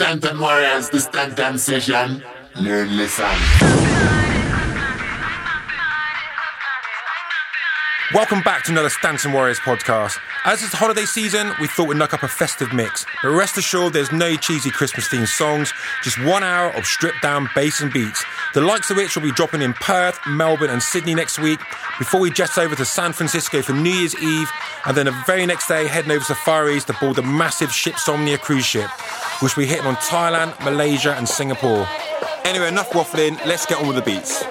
Stanton Warriors, the Stanton session. Learn listen. Welcome back to another Stanton Warriors podcast. As it's holiday season, we thought we'd knock up a festive mix. But rest assured, there's no cheesy Christmas themed songs, just one hour of stripped down bass and beats, the likes of which will be dropping in Perth, Melbourne, and Sydney next week before we jet over to San Francisco for New Year's Eve, and then the very next day heading over to Far East to board the massive Shipsomnia cruise ship, which be hitting on Thailand, Malaysia, and Singapore. Anyway, enough waffling, let's get on with the beats.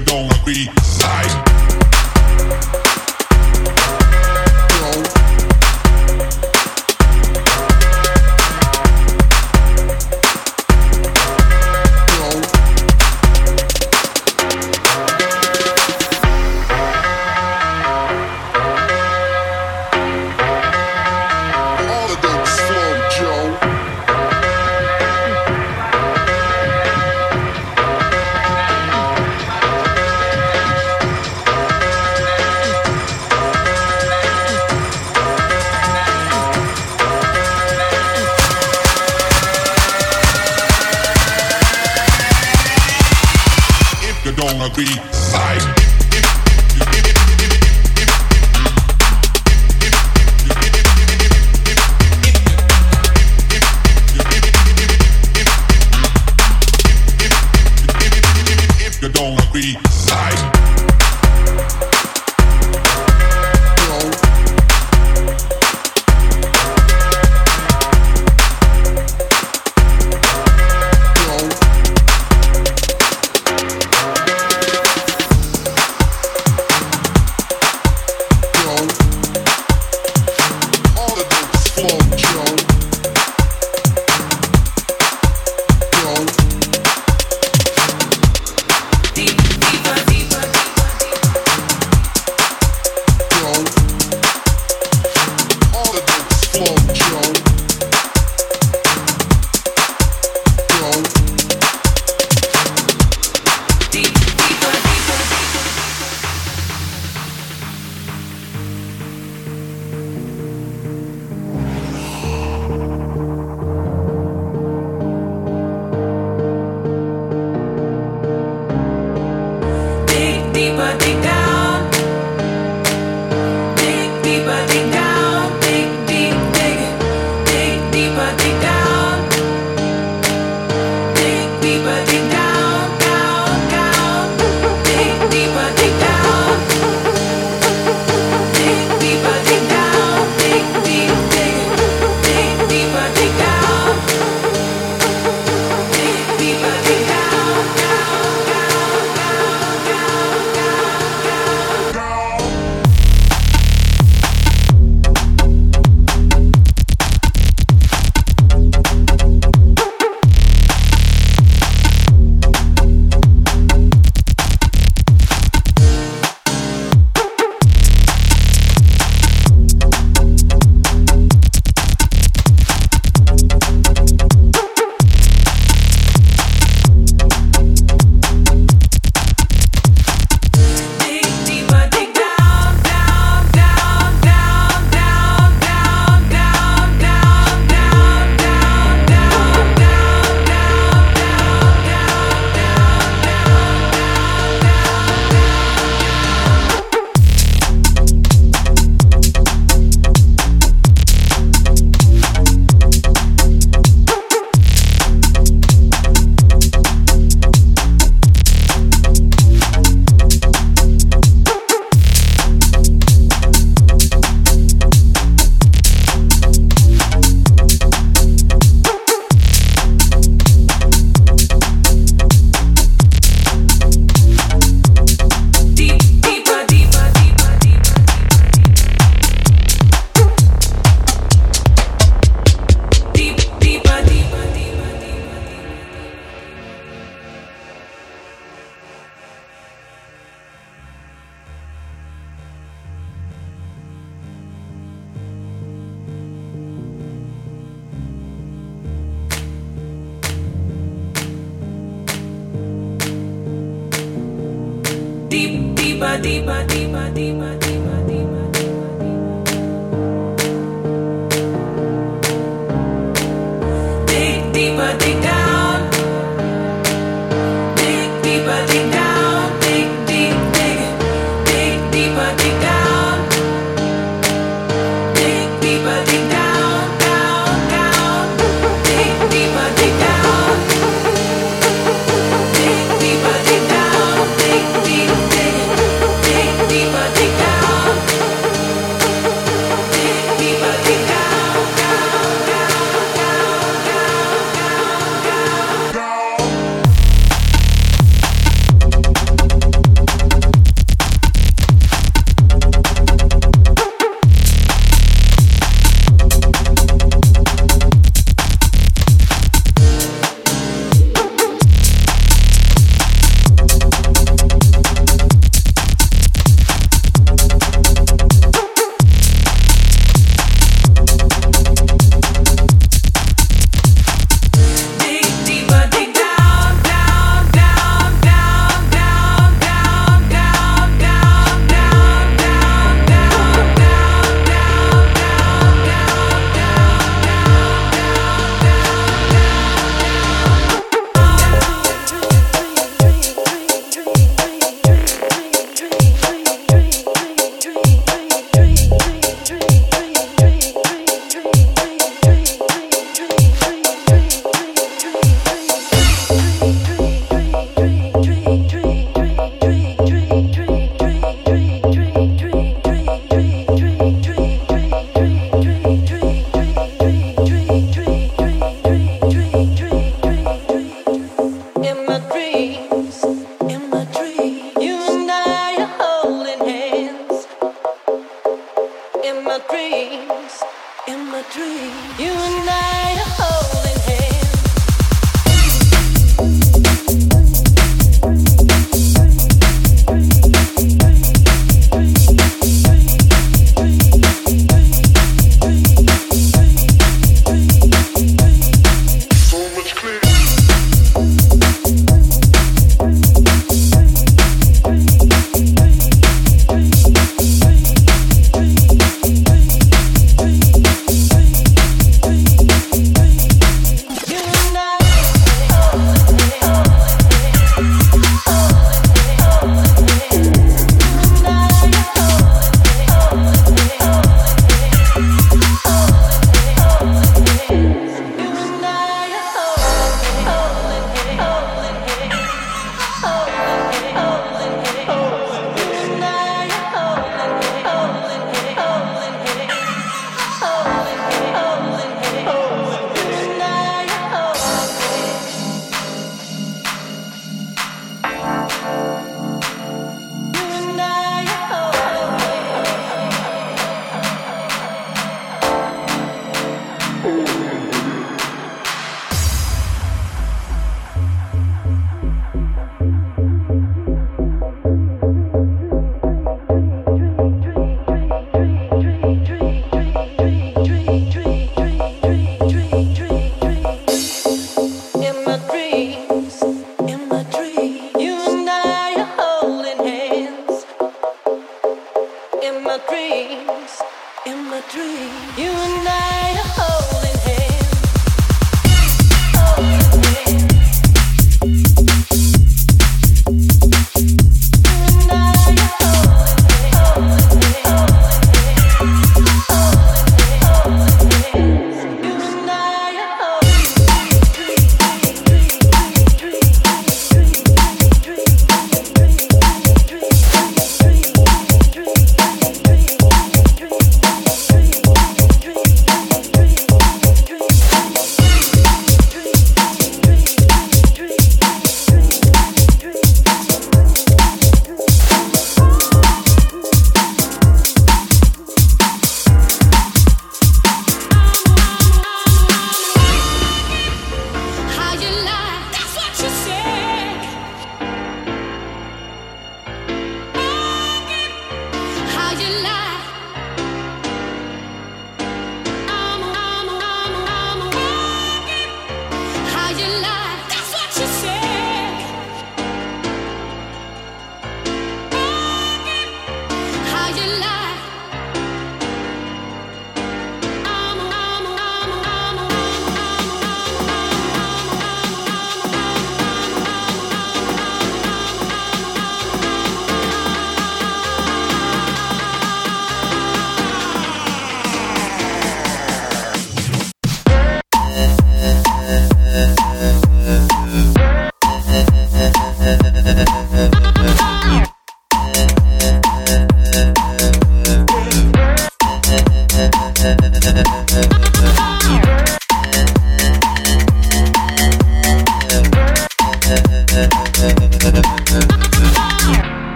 Deeper, deeper.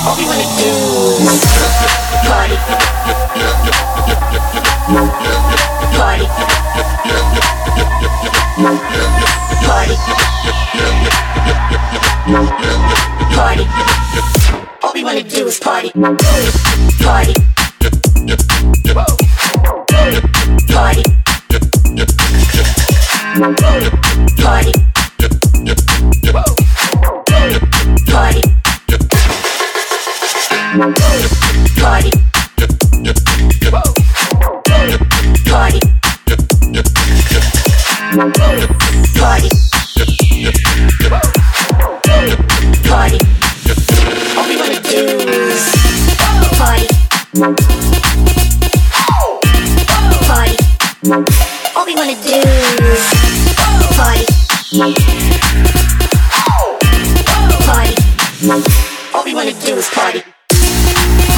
We wanna do? Party. Party. Party. Party. All we wanna do is party. Party. Party. Party. Party. Party. Party. Party. Party. All we wanna do is party. Party. All we wanna do is party. Party. All we wanna do is party.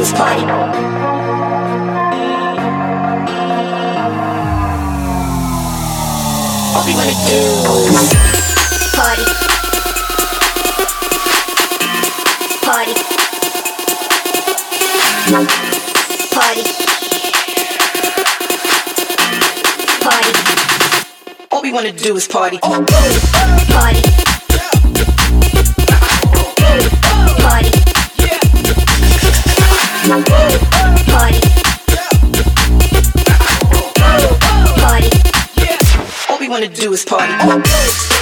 this party. All we wanna do is party. Party. Party. Party. All we wanna do is party. Party. All we wanna do is party.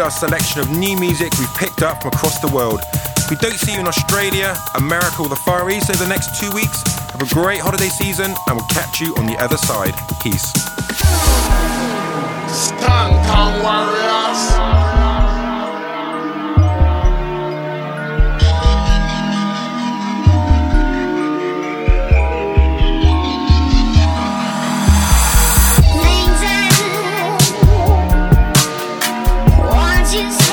Our selection of new music we've picked up from across the world. If we don't see you in Australia, America, or the Far East over the next two weeks, have a great holiday season and we'll catch you on the other side. Peace. Warriors,